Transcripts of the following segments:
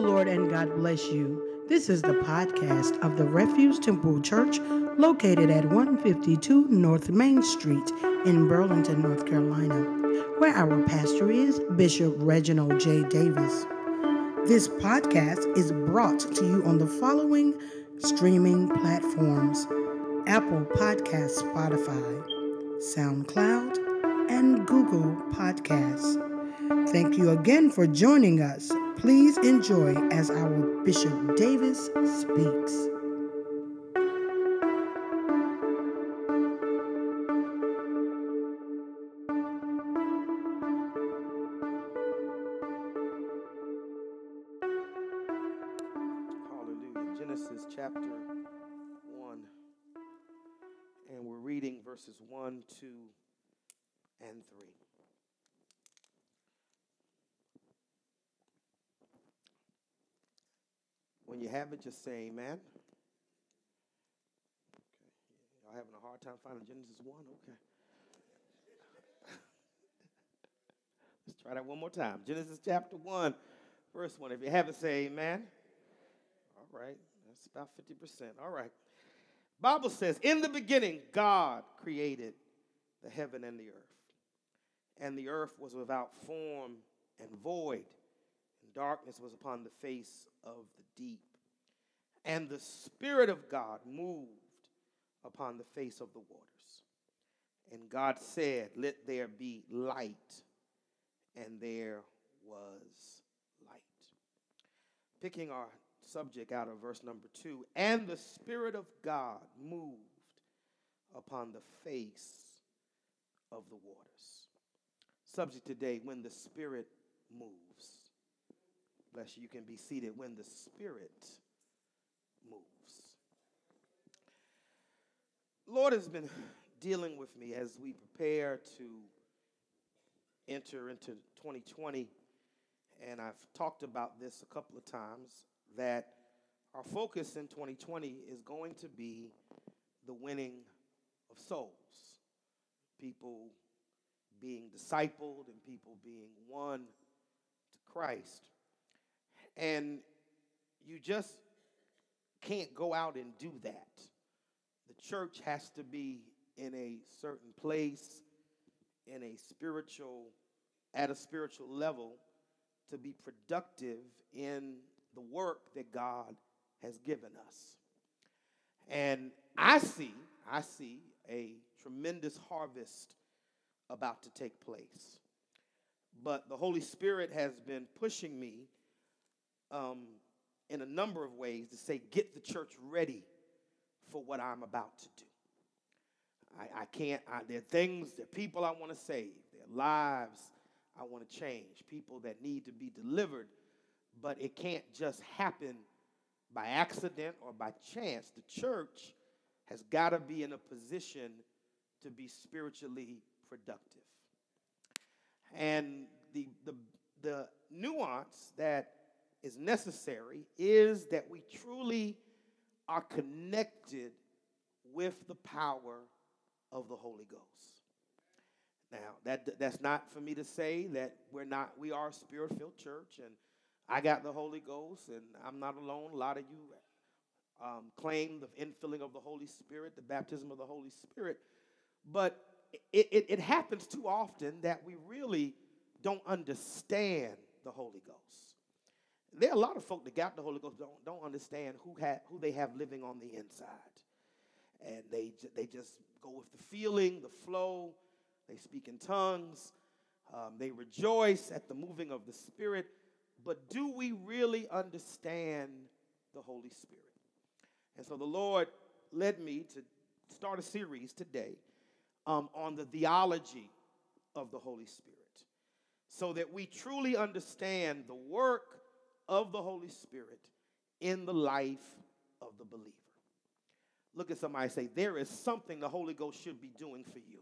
the Lord and God bless you. This is the podcast of the Refuge Temple Church located at 152 North Main Street in Burlington, North Carolina, where our pastor is Bishop Reginald J. Davis. This podcast is brought to you on the following streaming platforms Apple Podcasts, Spotify, SoundCloud, and Google Podcasts. Thank you again for joining us. Please enjoy as our Bishop Davis speaks. Have it, just say amen. Okay. Y'all having a hard time finding Genesis 1? Okay. Let's try that one more time. Genesis chapter 1, verse 1. If you have it, say amen. All right. That's about 50%. All right. Bible says, "In the beginning God created the heaven and the earth. And the earth was without form and void, and darkness was upon the face of the deep. And the spirit of God moved upon the face of the waters. And God said, "Let there be light." And there was light. Picking our subject out of verse number two. And the Spirit of God moved upon the face of the waters. Subject today when the Spirit moves. Bless you. You can be seated when the Spirit moves. Lord has been dealing with me as we prepare to enter into 2020. And I've talked about this a couple of times that our focus in 2020 is going to be the winning of souls. People being discipled and people being won to Christ. And you just can't go out and do that. The church has to be in a certain place, in a spiritual, at a spiritual level, to be productive in the work that God has given us. And I see, I see a tremendous harvest about to take place. But the Holy Spirit has been pushing me um, in a number of ways to say, get the church ready for what I'm about to do. I, I can't, I, there are things, there are people I want to save, there are lives I want to change, people that need to be delivered, but it can't just happen by accident or by chance. The church has got to be in a position to be spiritually productive. And the, the, the nuance that is necessary is that we truly are connected with the power of the Holy Ghost. Now, that, that's not for me to say that we're not, we are a spirit filled church and I got the Holy Ghost and I'm not alone. A lot of you um, claim the infilling of the Holy Spirit, the baptism of the Holy Spirit. But it, it, it happens too often that we really don't understand the Holy Ghost. There are a lot of folk that got the Holy Ghost don't, don't understand who, ha- who they have living on the inside. And they, they just go with the feeling, the flow. They speak in tongues. Um, they rejoice at the moving of the Spirit. But do we really understand the Holy Spirit? And so the Lord led me to start a series today um, on the theology of the Holy Spirit so that we truly understand the work of the Holy Spirit in the life of the believer. Look at somebody say, There is something the Holy Ghost should be doing for you.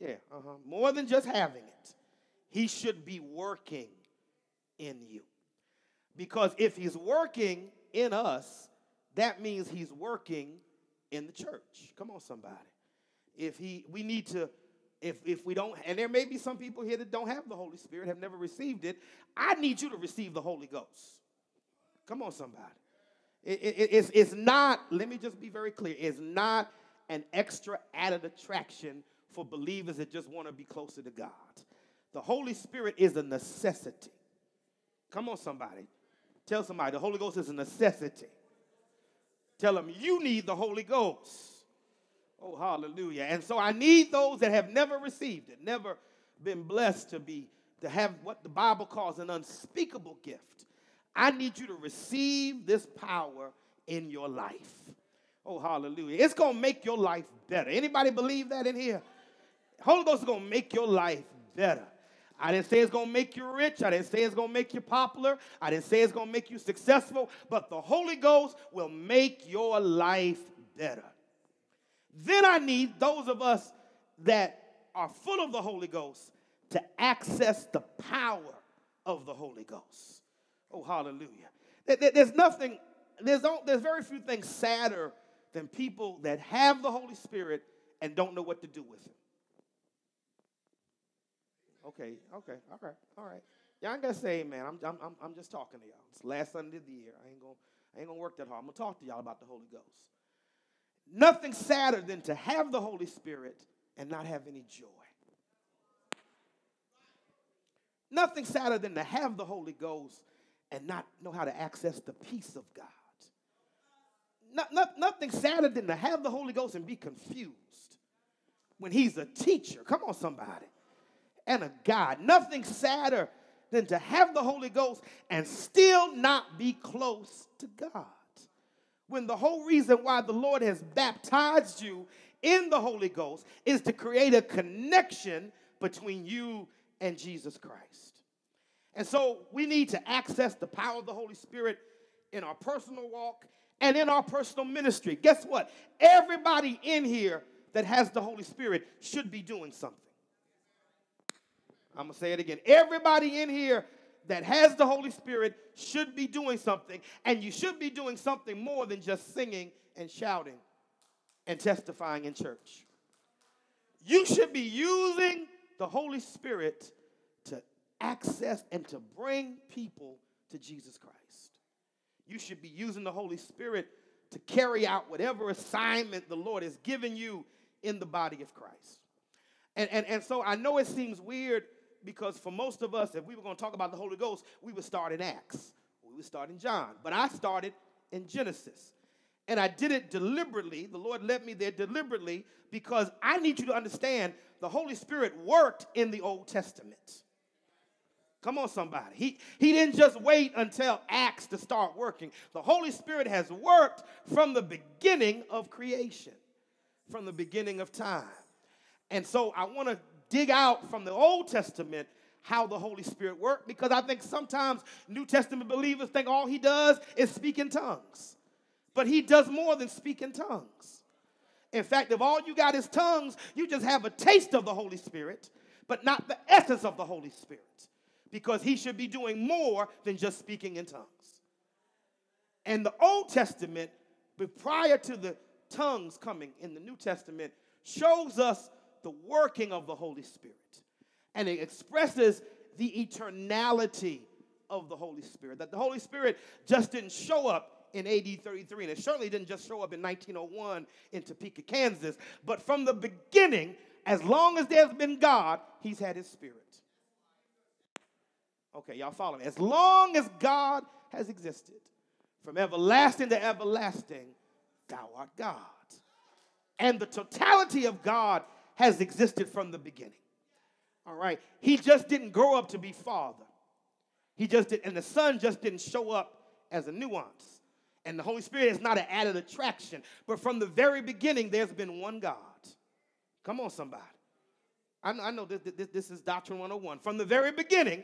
Yeah, uh-huh. More than just having it. He should be working in you. Because if he's working in us, that means he's working in the church. Come on, somebody. If he we need to if, if we don't, and there may be some people here that don't have the Holy Spirit, have never received it, I need you to receive the Holy Ghost. Come on, somebody. It, it, it's, it's not, let me just be very clear, it's not an extra added attraction for believers that just want to be closer to God. The Holy Spirit is a necessity. Come on, somebody. Tell somebody the Holy Ghost is a necessity. Tell them you need the Holy Ghost. Oh, hallelujah. And so I need those that have never received it, never been blessed to be, to have what the Bible calls an unspeakable gift. I need you to receive this power in your life. Oh, hallelujah. It's going to make your life better. Anybody believe that in here? Holy Ghost is going to make your life better. I didn't say it's going to make you rich. I didn't say it's going to make you popular. I didn't say it's going to make you successful. But the Holy Ghost will make your life better. Then I need those of us that are full of the Holy Ghost to access the power of the Holy Ghost. Oh, hallelujah. There's nothing, there's, there's very few things sadder than people that have the Holy Spirit and don't know what to do with Him. Okay, okay, all right, all right. Y'all ain't gonna say amen. I'm, I'm, I'm just talking to y'all. It's last Sunday of the year. I ain't gonna, I ain't gonna work that hard. I'm gonna talk to y'all about the Holy Ghost. Nothing sadder than to have the Holy Spirit and not have any joy. Nothing sadder than to have the Holy Ghost and not know how to access the peace of God. Not, not, nothing sadder than to have the Holy Ghost and be confused when He's a teacher. Come on, somebody. And a God. Nothing sadder than to have the Holy Ghost and still not be close to God when the whole reason why the Lord has baptized you in the Holy Ghost is to create a connection between you and Jesus Christ. And so we need to access the power of the Holy Spirit in our personal walk and in our personal ministry. Guess what? Everybody in here that has the Holy Spirit should be doing something. I'm going to say it again. Everybody in here that has the Holy Spirit should be doing something, and you should be doing something more than just singing and shouting and testifying in church. You should be using the Holy Spirit to access and to bring people to Jesus Christ. You should be using the Holy Spirit to carry out whatever assignment the Lord has given you in the body of Christ. And, and, and so I know it seems weird because for most of us, if we were going to talk about the Holy Ghost, we would start in Acts. We would start in John. But I started in Genesis. And I did it deliberately. The Lord led me there deliberately because I need you to understand the Holy Spirit worked in the Old Testament. Come on, somebody. He, he didn't just wait until Acts to start working. The Holy Spirit has worked from the beginning of creation, from the beginning of time. And so I want to dig out from the Old Testament how the Holy Spirit worked because I think sometimes New Testament believers think all he does is speak in tongues. But he does more than speak in tongues. In fact, if all you got is tongues, you just have a taste of the Holy Spirit, but not the essence of the Holy Spirit because he should be doing more than just speaking in tongues. And the Old Testament, prior to the tongues coming in the New Testament, shows us the working of the Holy Spirit. And it expresses the eternality of the Holy Spirit. That the Holy Spirit just didn't show up in AD 33, and it certainly didn't just show up in 1901 in Topeka, Kansas, but from the beginning, as long as there's been God, He's had His Spirit. Okay, y'all follow me. As long as God has existed, from everlasting to everlasting, thou art God. And the totality of God has existed from the beginning. All right. He just didn't grow up to be father. He just did, and the son just didn't show up as a nuance. And the Holy Spirit is not an added attraction. But from the very beginning, there's been one God. Come on, somebody. I know, I know this, this, this is Doctrine 101. From the very beginning,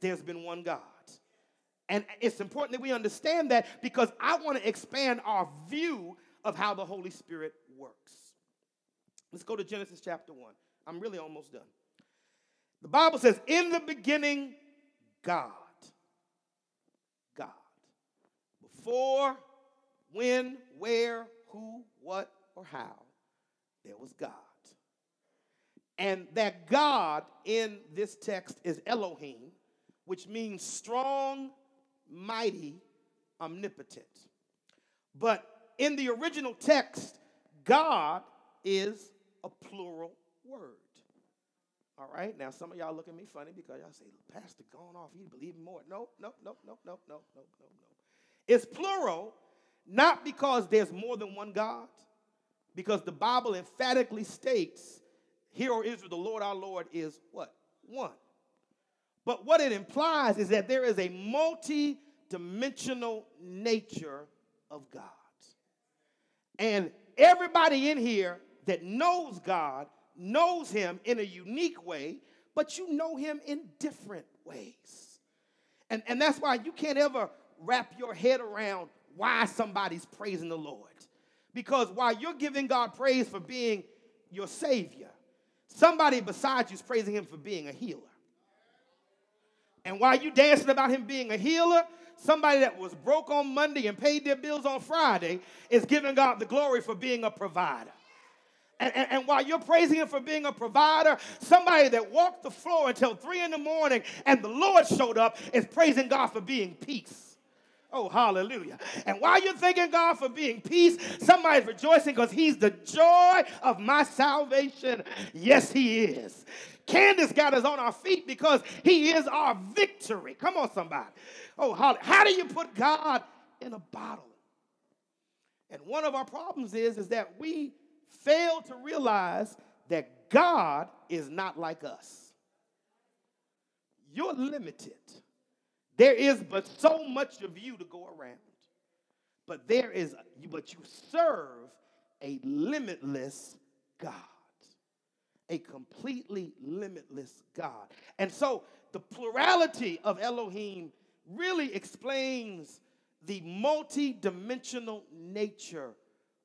there's been one God. And it's important that we understand that because I want to expand our view of how the Holy Spirit works. Let's go to Genesis chapter 1. I'm really almost done. The Bible says, In the beginning, God. God. Before, when, where, who, what, or how, there was God. And that God in this text is Elohim, which means strong, mighty, omnipotent. But in the original text, God is a plural word. All right, now some of y'all look at me funny because y'all say, Pastor gone off, he believe more. No, no, no, no, no, no, no, no, no. It's plural, not because there's more than one God, because the Bible emphatically states, Hear, O Israel, the Lord our Lord is what? One. But what it implies is that there is a multi dimensional nature of God. And everybody in here that knows God knows Him in a unique way, but you know Him in different ways. And, and that's why you can't ever wrap your head around why somebody's praising the Lord. Because while you're giving God praise for being your Savior, somebody besides you is praising Him for being a healer. And while you're dancing about Him being a healer, somebody that was broke on Monday and paid their bills on Friday is giving God the glory for being a provider. And, and, and, while you're praising him for being a provider, somebody that walked the floor until three in the morning and the Lord showed up is praising God for being peace. Oh, hallelujah. And while you're thanking God for being peace, somebody's rejoicing because he's the joy of my salvation. Yes, he is. Candace got us on our feet because he is our victory. Come on, somebody. Oh, how, how do you put God in a bottle? And one of our problems is, is that we fail to realize that God is not like us. You're limited. There is but so much of you to go around. But there is, but you serve a limitless God a completely limitless God. And so the plurality of Elohim really explains the multi-dimensional nature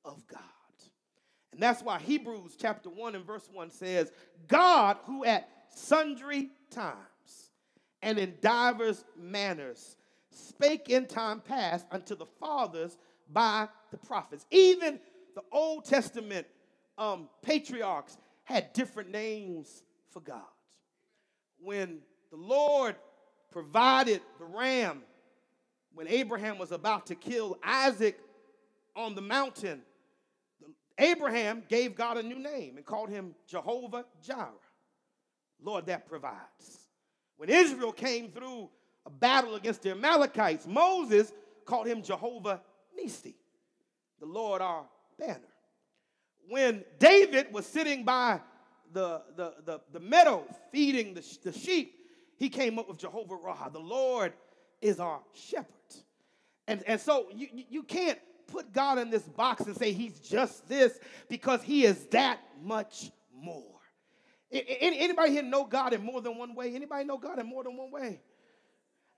of God. And that's why Hebrews chapter 1 and verse 1 says, God who at sundry times and in divers manners spake in time past unto the fathers by the prophets. Even the Old Testament um, patriarchs had different names for God. When the Lord provided the ram, when Abraham was about to kill Isaac on the mountain, Abraham gave God a new name and called him Jehovah Jireh, Lord that provides. When Israel came through a battle against the Amalekites, Moses called him Jehovah Nissi, the Lord our banner when David was sitting by the, the, the, the meadow feeding the, the sheep, he came up with Jehovah Raha. The Lord is our shepherd. And, and so you, you can't put God in this box and say he's just this because he is that much more. Anybody here know God in more than one way? Anybody know God in more than one way?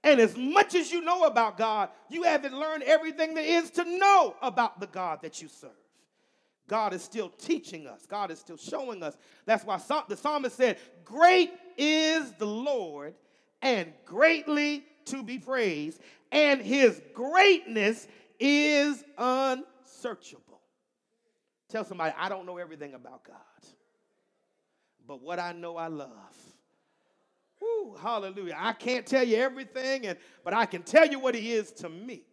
And as much as you know about God, you haven't learned everything there is to know about the God that you serve. God is still teaching us, God is still showing us. That's why the psalmist said, Great is the Lord and greatly to be praised, and his greatness is unsearchable. Tell somebody, I don't know everything about God, but what I know, I love. Woo, hallelujah. I can't tell you everything, and, but I can tell you what he is to me.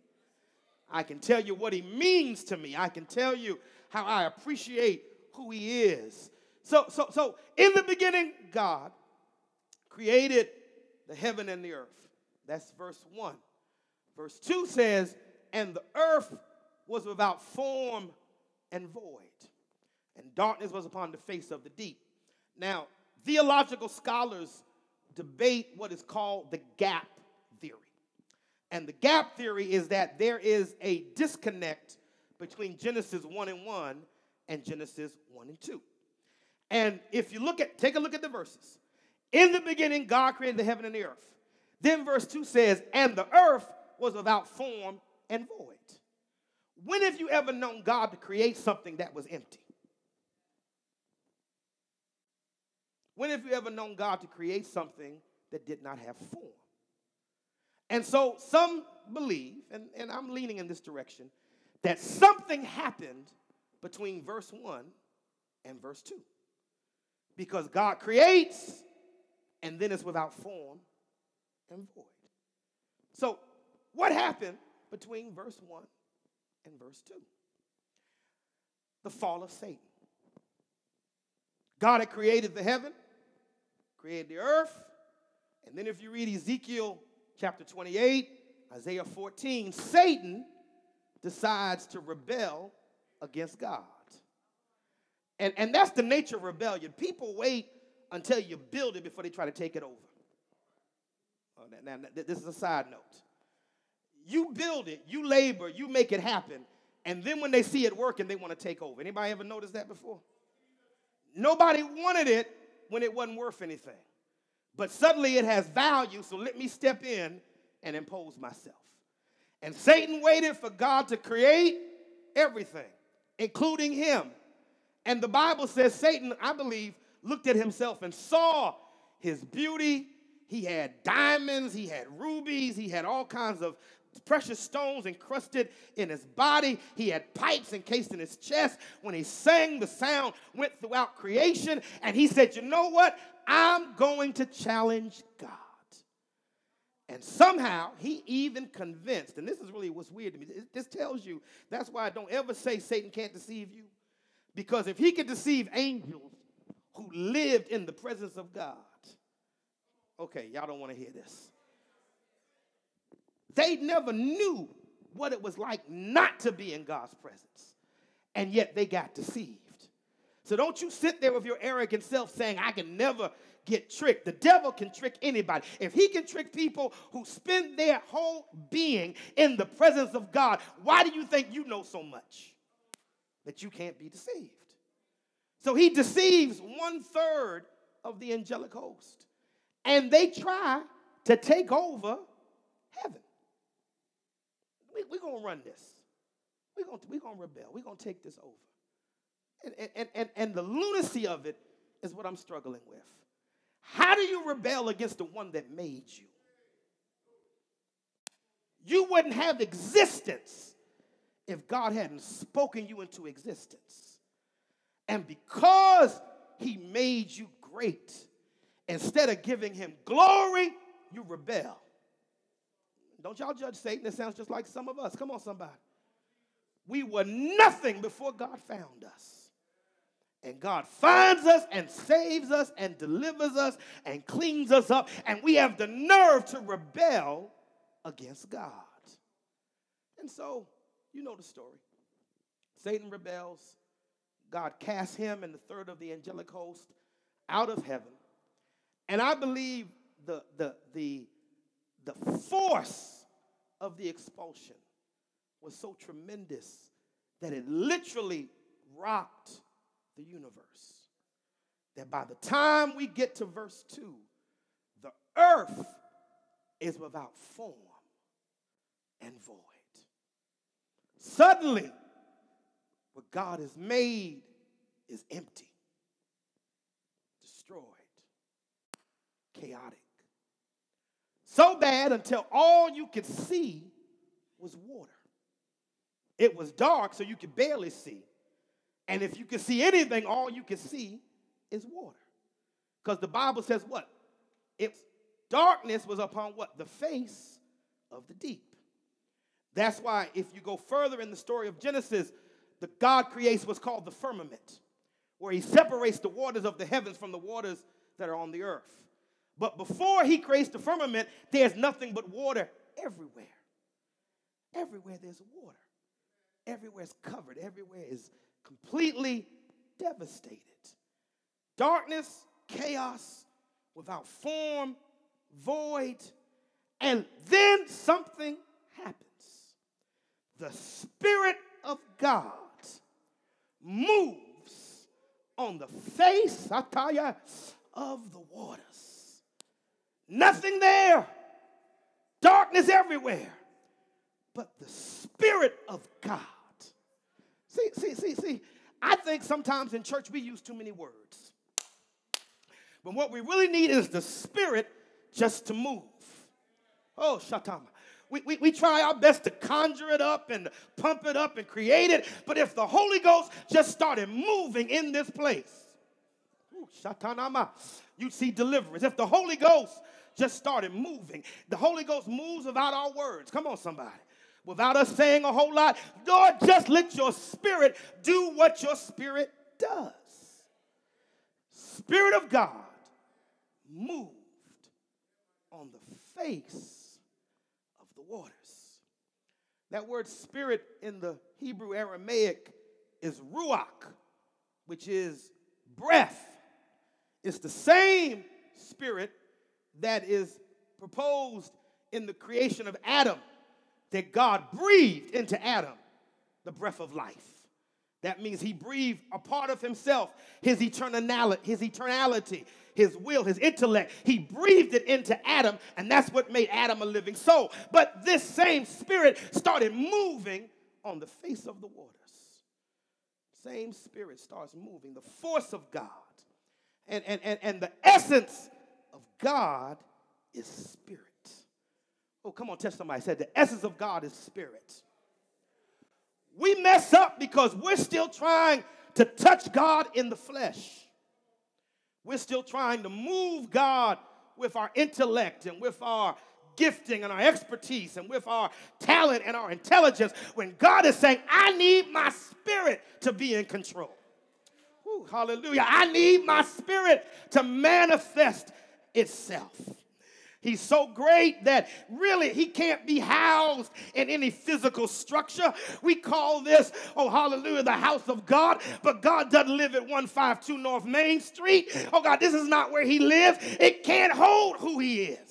I can tell you what he means to me. I can tell you how I appreciate who he is. So, so, so in the beginning, God created the heaven and the earth. That's verse 1. Verse 2 says, And the earth was without form and void, and darkness was upon the face of the deep. Now, theological scholars debate what is called the gap theory. And the gap theory is that there is a disconnect between Genesis 1 and 1 and Genesis 1 and 2. And if you look at, take a look at the verses. In the beginning, God created the heaven and the earth. Then verse 2 says, and the earth was without form and void. When have you ever known God to create something that was empty? When have you ever known God to create something that did not have form? And so some believe, and, and I'm leaning in this direction, that something happened between verse 1 and verse 2. Because God creates and then it's without form and void. So, what happened between verse 1 and verse 2? The fall of Satan. God had created the heaven, created the earth, and then if you read Ezekiel chapter 28, Isaiah 14, Satan decides to rebel against God. And, and that's the nature of rebellion. People wait until you build it before they try to take it over. Oh, now, now, this is a side note. You build it, you labor, you make it happen, and then when they see it working, they want to take over. Anybody ever noticed that before? Nobody wanted it when it wasn't worth anything. But suddenly it has value, so let me step in and impose myself. And Satan waited for God to create everything, including him. And the Bible says Satan, I believe, looked at himself and saw his beauty. He had diamonds, he had rubies, he had all kinds of precious stones encrusted in his body. He had pipes encased in his chest. When he sang, the sound went throughout creation. And he said, You know what? I'm going to challenge God. And somehow he even convinced, and this is really what's weird to me. This tells you that's why I don't ever say Satan can't deceive you. Because if he could deceive angels who lived in the presence of God, okay, y'all don't want to hear this. They never knew what it was like not to be in God's presence, and yet they got deceived. So don't you sit there with your arrogant self saying, I can never get tricked. The devil can trick anybody. If he can trick people who spend their whole being in the presence of God, why do you think you know so much that you can't be deceived? So he deceives one third of the angelic host. And they try to take over heaven. We're we going to run this. We're going we gonna rebel. We're going to take this over. And, and, and, and the lunacy of it is what I'm struggling with. How do you rebel against the one that made you? You wouldn't have existence if God hadn't spoken you into existence. And because He made you great, instead of giving Him glory, you rebel. Don't y'all judge Satan. It sounds just like some of us. Come on, somebody. We were nothing before God found us. And God finds us and saves us and delivers us and cleans us up. And we have the nerve to rebel against God. And so, you know the story. Satan rebels. God casts him and the third of the angelic host out of heaven. And I believe the, the, the, the force of the expulsion was so tremendous that it literally rocked the universe. That by the time we get to verse 2, the earth is without form and void. Suddenly, what God has made is empty, destroyed, chaotic. So bad until all you could see was water. It was dark, so you could barely see. And if you could see anything, all you could see is water. Because the Bible says what? It's darkness was upon what? The face of the deep. That's why if you go further in the story of Genesis, the God creates what's called the firmament, where he separates the waters of the heavens from the waters that are on the earth. But before he creates the firmament, there's nothing but water everywhere. Everywhere there's water. Everywhere is covered. Everywhere is completely devastated. Darkness, chaos, without form, void, and then something happens. The Spirit of God moves on the face, I tell you, of the waters. Nothing there, darkness everywhere, but the Spirit of God See, see, see, see. I think sometimes in church we use too many words. But what we really need is the Spirit just to move. Oh, Shatama. We, we, we try our best to conjure it up and pump it up and create it. But if the Holy Ghost just started moving in this place, shatanama, you'd see deliverance. If the Holy Ghost just started moving, the Holy Ghost moves without our words. Come on, somebody. Without us saying a whole lot, Lord, just let your spirit do what your spirit does. Spirit of God moved on the face of the waters. That word spirit in the Hebrew Aramaic is ruach, which is breath. It's the same spirit that is proposed in the creation of Adam that God breathed into Adam the breath of life. That means he breathed a part of himself, his eternality, his eternality, his will, his intellect. He breathed it into Adam, and that's what made Adam a living soul. But this same spirit started moving on the face of the waters. Same spirit starts moving, the force of God. And, and, and, and the essence of God is spirit. Oh, come on, tell somebody. I said the essence of God is spirit. We mess up because we're still trying to touch God in the flesh. We're still trying to move God with our intellect and with our gifting and our expertise and with our talent and our intelligence when God is saying, I need my spirit to be in control. Ooh, hallelujah. I need my spirit to manifest itself. He's so great that really he can't be housed in any physical structure. We call this, oh, hallelujah, the house of God, but God doesn't live at 152 North Main Street. Oh, God, this is not where he lives. It can't hold who he is.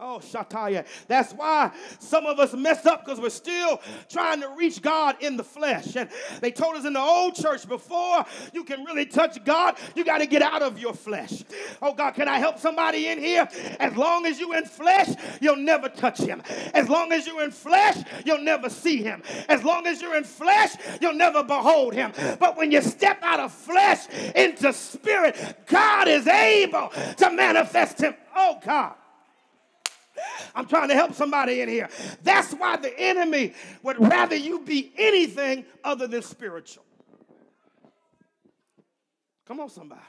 Oh, Shataya. That's why some of us mess up because we're still trying to reach God in the flesh. And they told us in the old church before you can really touch God, you got to get out of your flesh. Oh, God, can I help somebody in here? As long as you're in flesh, you'll never touch Him. As long as you're in flesh, you'll never see Him. As long as you're in flesh, you'll never behold Him. But when you step out of flesh into spirit, God is able to manifest Him. Oh, God. I'm trying to help somebody in here. That's why the enemy would rather you be anything other than spiritual. Come on, somebody.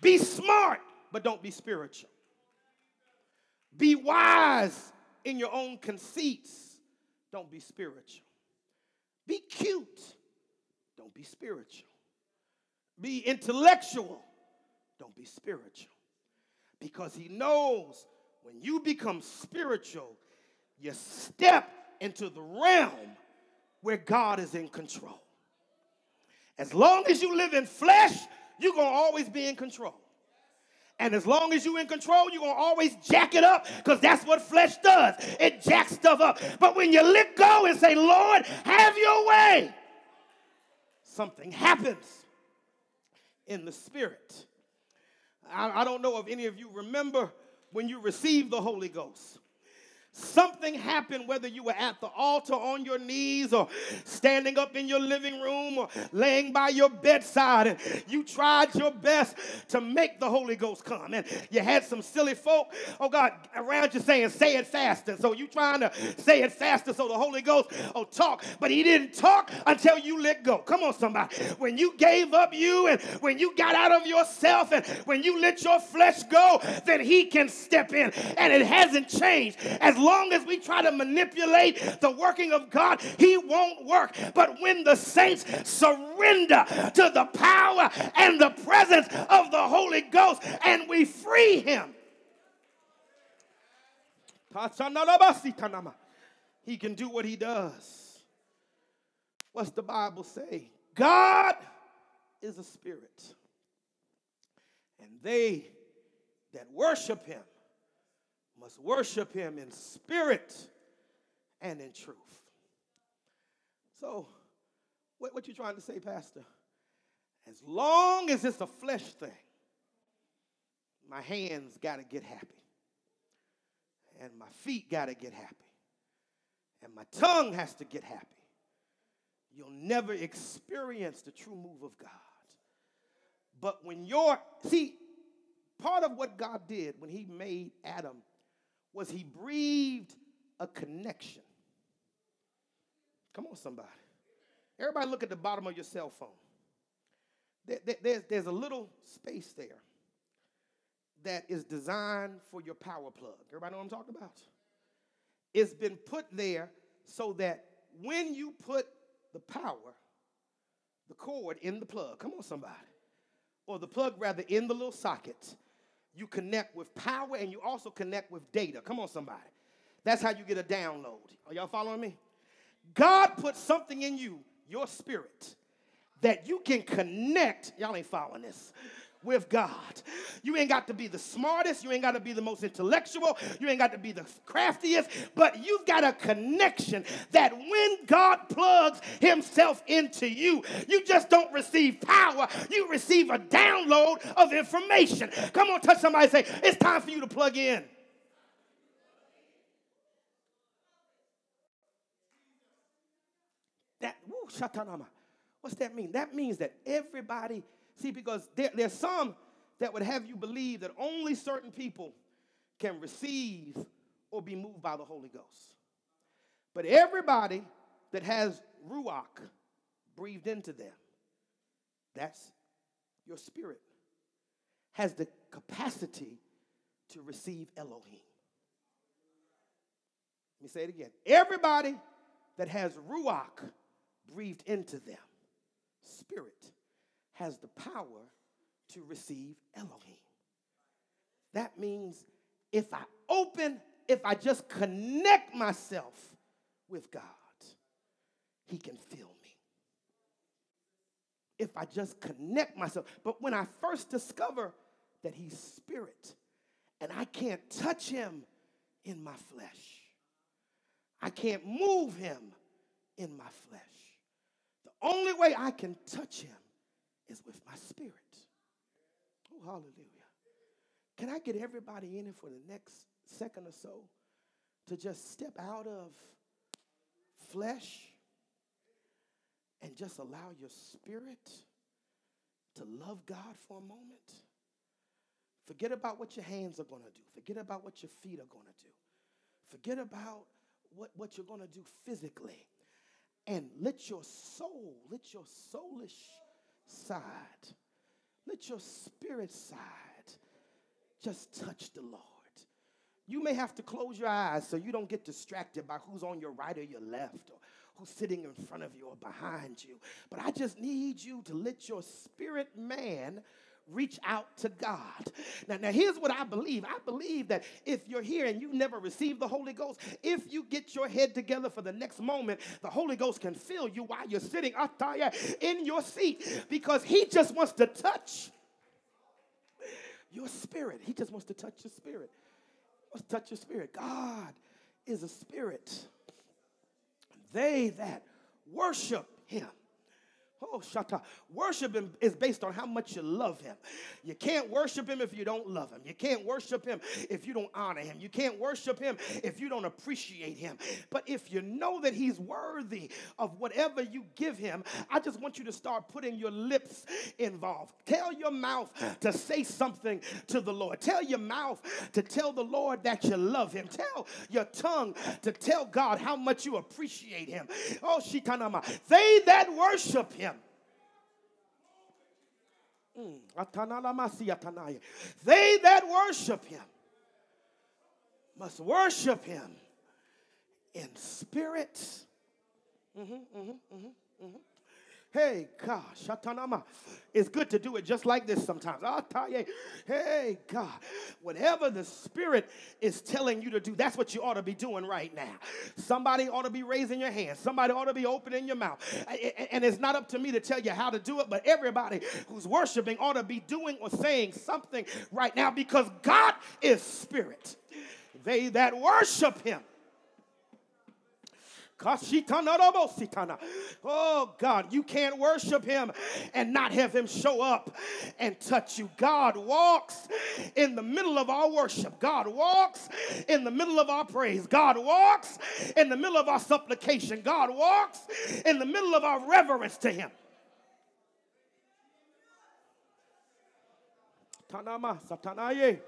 Be smart, but don't be spiritual. Be wise in your own conceits, don't be spiritual. Be cute, don't be spiritual. Be intellectual, don't be spiritual. Because he knows when you become spiritual, you step into the realm where God is in control. As long as you live in flesh, you're going to always be in control. And as long as you're in control, you're going to always jack it up because that's what flesh does. It jacks stuff up. But when you let go and say, Lord, have your way, something happens in the spirit. I, I don't know if any of you remember when you receive the Holy Ghost. Something happened, whether you were at the altar on your knees or standing up in your living room or laying by your bedside, and you tried your best to make the Holy Ghost come. And you had some silly folk, oh God, around you saying, say it faster. So you trying to say it faster so the Holy Ghost will talk. But he didn't talk until you let go. Come on, somebody. When you gave up you and when you got out of yourself and when you let your flesh go, then he can step in. And it hasn't changed. As long as we try to manipulate the working of God, He won't work. But when the saints surrender to the power and the presence of the Holy Ghost and we free Him, He can do what He does. What's the Bible say? God is a spirit, and they that worship Him must worship him in spirit and in truth. So, what, what you trying to say, Pastor? As long as it's a flesh thing, my hands got to get happy. And my feet got to get happy. And my tongue has to get happy. You'll never experience the true move of God. But when you're, see, part of what God did when He made Adam was he breathed a connection. Come on, somebody. Everybody look at the bottom of your cell phone. there's, there's a little space there that is designed for your power plug. Everybody know what I'm talking about? It's been put there so that when you put the power, the cord in the plug, come on, somebody, or the plug rather in the little socket, you connect with power and you also connect with data. Come on, somebody. That's how you get a download. Are y'all following me? God put something in you, your spirit, that you can connect. Y'all ain't following this with God. You ain't got to be the smartest, you ain't got to be the most intellectual, you ain't got to be the craftiest, but you've got a connection that when God plugs Himself into you, you just don't receive power, you receive a download of information. Come on, touch somebody say, It's time for you to plug in. That, woo, shatanama. What's that mean? That means that everybody See, because there, there's some that would have you believe that only certain people can receive or be moved by the Holy Ghost. But everybody that has Ruach breathed into them, that's your spirit, has the capacity to receive Elohim. Let me say it again. Everybody that has Ruach breathed into them, spirit, has the power to receive Elohim. That means if I open, if I just connect myself with God, He can fill me. If I just connect myself. But when I first discover that He's spirit and I can't touch Him in my flesh, I can't move Him in my flesh. The only way I can touch Him is with my spirit. Oh, hallelujah. Can I get everybody in it for the next second or so to just step out of flesh and just allow your spirit to love God for a moment? Forget about what your hands are going to do. Forget about what your feet are going to do. Forget about what, what you're going to do physically. And let your soul, let your soulish side, let your spirit side just touch the Lord. You may have to close your eyes so you don't get distracted by who's on your right or your left or who's sitting in front of you or behind you. But I just need you to let your spirit man reach out to God. Now, now here's what I believe. I believe that if you're here and you've never received the Holy Ghost, if you get your head together for the next moment, the Holy Ghost can fill you while you're sitting in your seat because he just wants to touch your spirit. He just wants to touch your spirit. He wants to touch your spirit. God is a spirit. They that worship him Oh, shata. Worship him is based on how much you love him. You can't worship him if you don't love him. You can't worship him if you don't honor him. You can't worship him if you don't appreciate him. But if you know that he's worthy of whatever you give him, I just want you to start putting your lips involved. Tell your mouth to say something to the Lord. Tell your mouth to tell the Lord that you love him. Tell your tongue to tell God how much you appreciate him. Oh, shitanama. Um, they that worship him. They that worship him must worship him in spirit. Mm-hmm, mm-hmm, mm-hmm, mm-hmm. Hey, God, shatanama. It's good to do it just like this sometimes. Ah, I'll hey, God, whatever the Spirit is telling you to do, that's what you ought to be doing right now. Somebody ought to be raising your hand. Somebody ought to be opening your mouth. And it's not up to me to tell you how to do it, but everybody who's worshiping ought to be doing or saying something right now because God is Spirit. They that worship Him Oh God, you can't worship him and not have him show up and touch you. God walks in the middle of our worship. God walks in the middle of our praise. God walks in the middle of our supplication. God walks in the middle of our reverence to him. Tanama satanaye.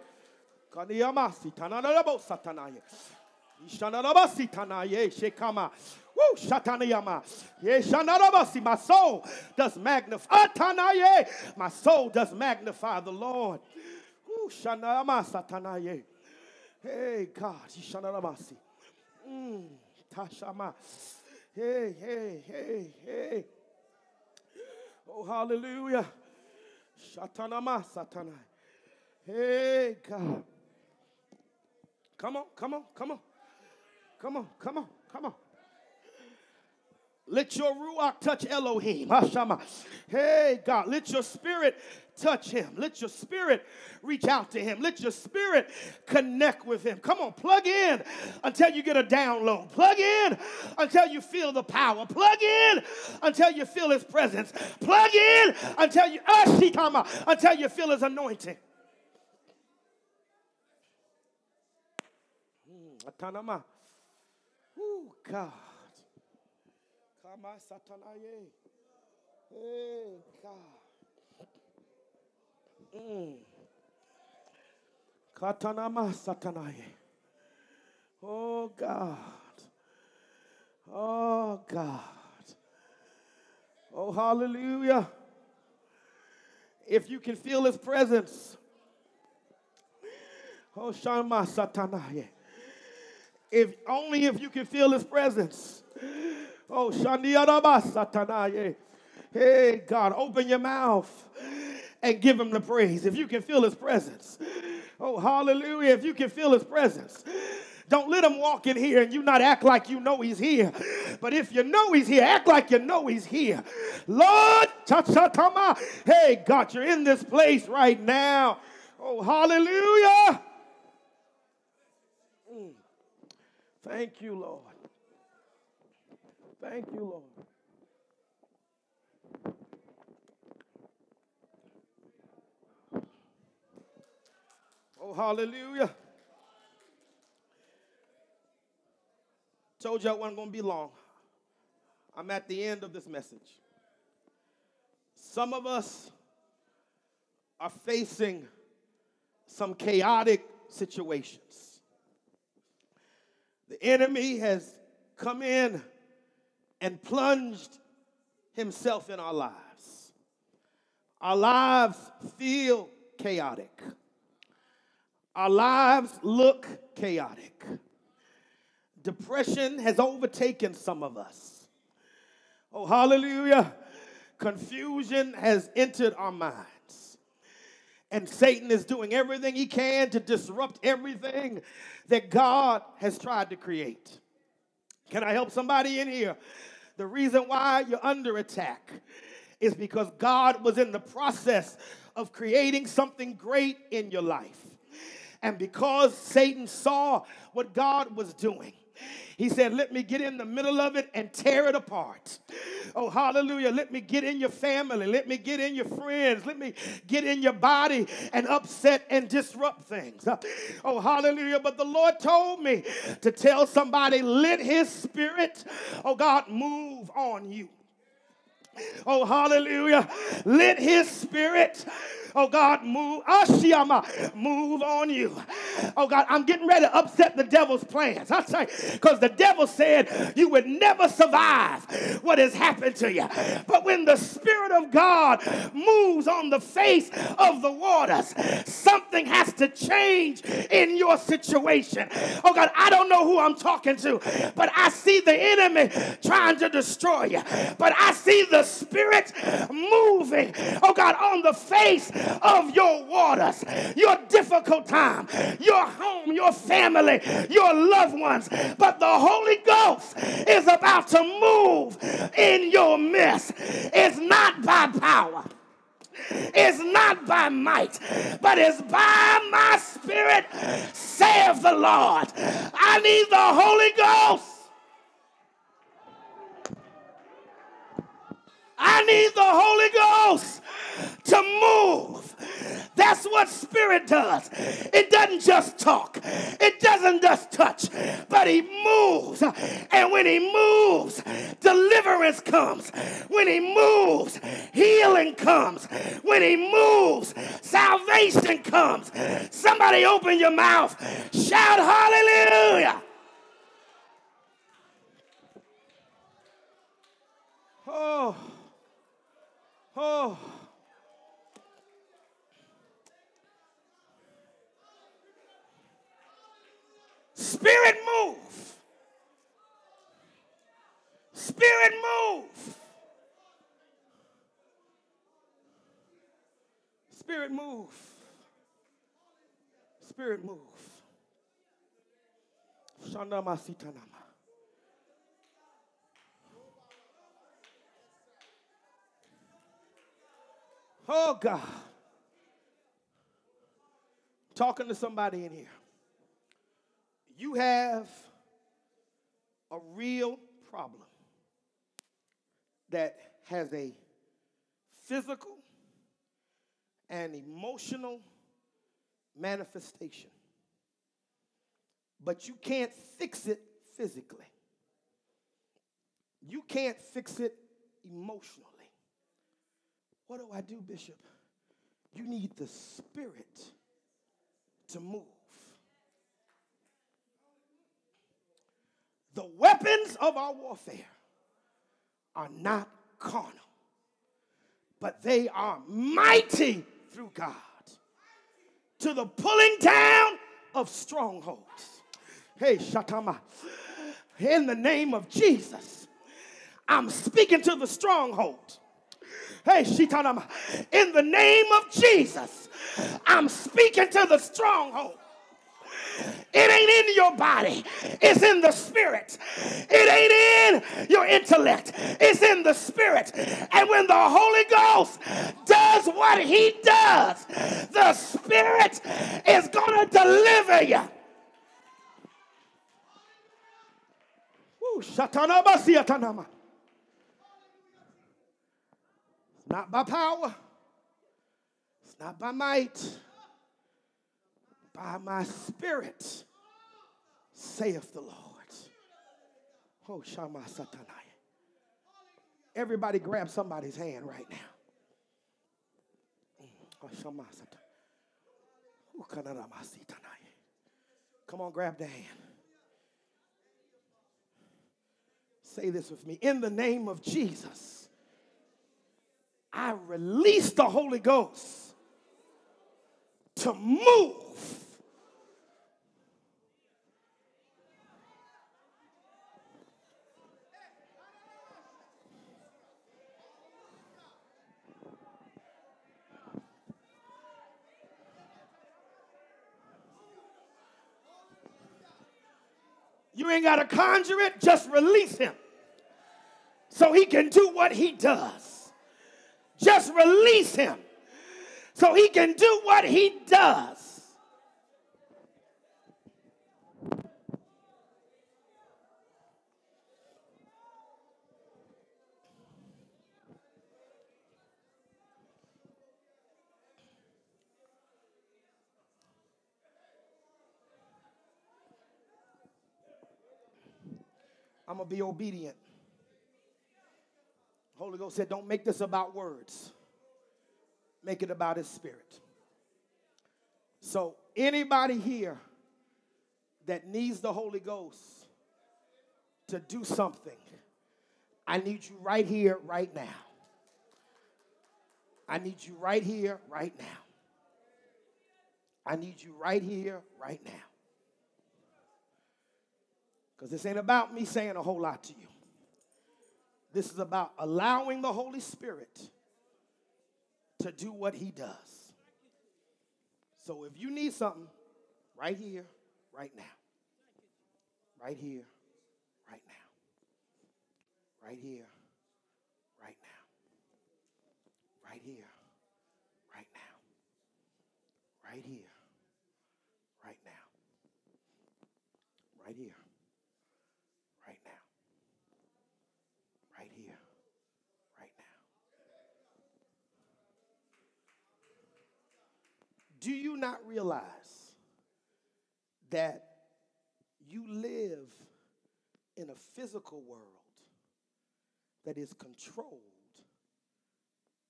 Kaniyama sitanarabo satanaye. Woo, shatanayama. Yeah, shanarabasi. My soul does magnify. Atanaye. My soul does magnify the Lord. Woo, shanarama satanaye. Hey, God. Shanarabasi. Mm, tashama. Hey, hey, hey, hey. Oh, hallelujah. Shatanama satana. Hey, God. Come on, come on, come on. Come on, come on, come on. Let your ruach touch Elohim. Hashama. Hey, God, let your spirit touch him. Let your spirit reach out to him. Let your spirit connect with him. Come on, plug in until you get a download. Plug in until you feel the power. Plug in until you feel his presence. Plug in until you ashikama, until you feel his anointing. Hmm, Atanama. God. Kama satanaye. Hey, God. Mm. Katanama satanaye. Oh, God. Oh, God. Oh, hallelujah. If you can feel his presence. Oh, Shama satanaye. If only if you can feel his presence. Oh, Satanaye. Hey, God, open your mouth and give him the praise. If you can feel his presence. Oh, hallelujah. If you can feel his presence. Don't let him walk in here and you not act like you know he's here. But if you know he's here, act like you know he's here. Lord, hey, God, you're in this place right now. Oh, hallelujah. Mm. Thank you, Lord. Thank you, Lord. Oh, hallelujah. Told you I wasn't going to be long. I'm at the end of this message. Some of us are facing some chaotic situations. The enemy has come in and plunged himself in our lives. Our lives feel chaotic. Our lives look chaotic. Depression has overtaken some of us. Oh, hallelujah. Confusion has entered our minds. And Satan is doing everything he can to disrupt everything that God has tried to create. Can I help somebody in here? The reason why you're under attack is because God was in the process of creating something great in your life. And because Satan saw what God was doing, he said, Let me get in the middle of it and tear it apart. Oh, hallelujah. Let me get in your family. Let me get in your friends. Let me get in your body and upset and disrupt things. Oh, hallelujah. But the Lord told me to tell somebody, let his spirit, oh God, move on you. Oh, hallelujah. Let his spirit Oh God, move, ah, Ashiyama, move on you. Oh God, I'm getting ready to upset the devil's plans. I say, because the devil said you would never survive what has happened to you. But when the Spirit of God moves on the face of the waters, something has to change in your situation. Oh God, I don't know who I'm talking to, but I see the enemy trying to destroy you. But I see the Spirit moving, oh God, on the face of your waters, your difficult time, your home, your family, your loved ones. But the Holy Ghost is about to move in your midst. It's not by power. It's not by might, but it's by my spirit, saith the Lord. I need the Holy Ghost. I need the Holy Ghost to move. That's what spirit does. It doesn't just talk, it doesn't just touch, but he moves. And when he moves, deliverance comes. When he moves, healing comes. When he moves, salvation comes. Somebody open your mouth, shout hallelujah. Oh. Oh. Spirit move. Spirit move. Spirit move. Spirit move. Shandama sitanama. Oh God. Talking to somebody in here. You have a real problem that has a physical and emotional manifestation. But you can't fix it physically. You can't fix it emotionally. What do I do, Bishop? You need the Spirit to move. The weapons of our warfare are not carnal, but they are mighty through God to the pulling down of strongholds. Hey, Shatama, in the name of Jesus, I'm speaking to the stronghold. Hey, Shitanama, in the name of Jesus, I'm speaking to the stronghold. It ain't in your body, it's in the spirit. It ain't in your intellect, it's in the spirit. And when the Holy Ghost does what he does, the spirit is going to deliver you. Ooh, not by power, it's not by might, by my spirit, saith the Lord. Oh, Shama Satanaya. Everybody grab somebody's hand right now. Mm, oh, Shama Come on, grab the hand. Say this with me. In the name of Jesus. I release the Holy Ghost to move. You ain't got to conjure it, just release him so he can do what he does. Just release him so he can do what he does. I'm going to be obedient. Holy Ghost said, Don't make this about words, make it about His Spirit. So, anybody here that needs the Holy Ghost to do something, I need you right here, right now. I need you right here, right now. I need you right here, right now. Because this ain't about me saying a whole lot to you. This is about allowing the Holy Spirit to do what he does. So if you need something, right here, right now. Right here, right now. Right here, right now. Right here, right now. Right here, right now. Right here. Do you not realize that you live in a physical world that is controlled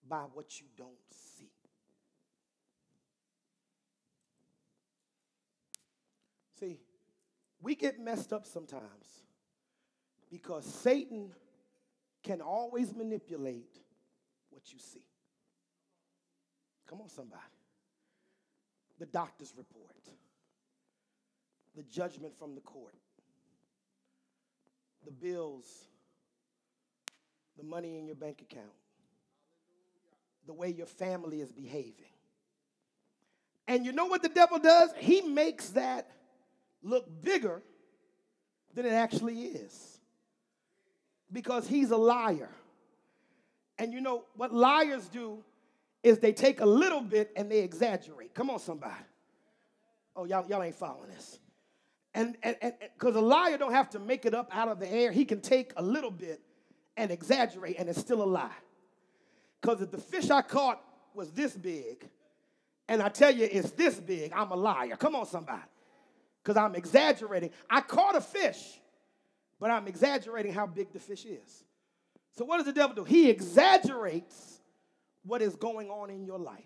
by what you don't see? See, we get messed up sometimes because Satan can always manipulate what you see. Come on, somebody. The doctor's report, the judgment from the court, the bills, the money in your bank account, the way your family is behaving. And you know what the devil does? He makes that look bigger than it actually is because he's a liar. And you know what liars do is they take a little bit and they exaggerate. Come on, somebody. Oh, y'all, y'all ain't following this. And and because a liar don't have to make it up out of the air, he can take a little bit and exaggerate, and it's still a lie. Because if the fish I caught was this big, and I tell you it's this big, I'm a liar. Come on, somebody. Because I'm exaggerating. I caught a fish, but I'm exaggerating how big the fish is. So, what does the devil do? He exaggerates what is going on in your life.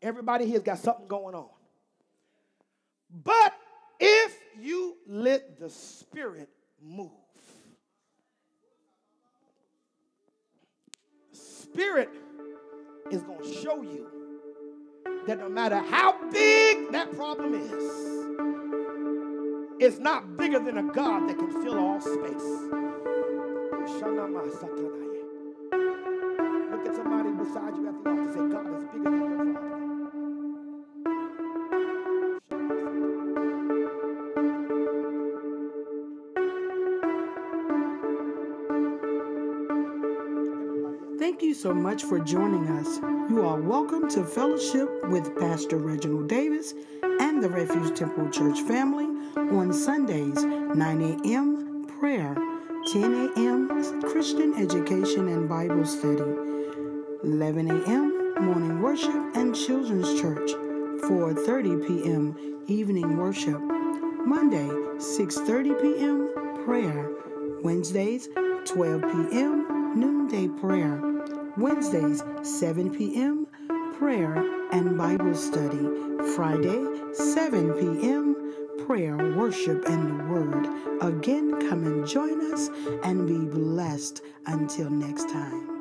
Everybody here's got something going on. But if you let the Spirit move, Spirit is going to show you that no matter how big that problem is, it's not bigger than a God that can fill all space. Beside you at the altar. Say, God is bigger than your. Thank you so much for joining us. You are welcome to fellowship with Pastor Reginald Davis and the Refuge Temple Church family on Sundays, 9 a.m. prayer, 10 a.m. Christian education and Bible study, 11 a.m. morning worship and children's church, 4:30 p.m. evening worship, Monday, 6:30 p.m. prayer, Wednesdays, 12 p.m. noonday prayer, Wednesdays, 7 p.m. prayer and Bible study, Friday, 7 p.m. prayer, worship, and the word. Again, come and join us and be blessed until next time.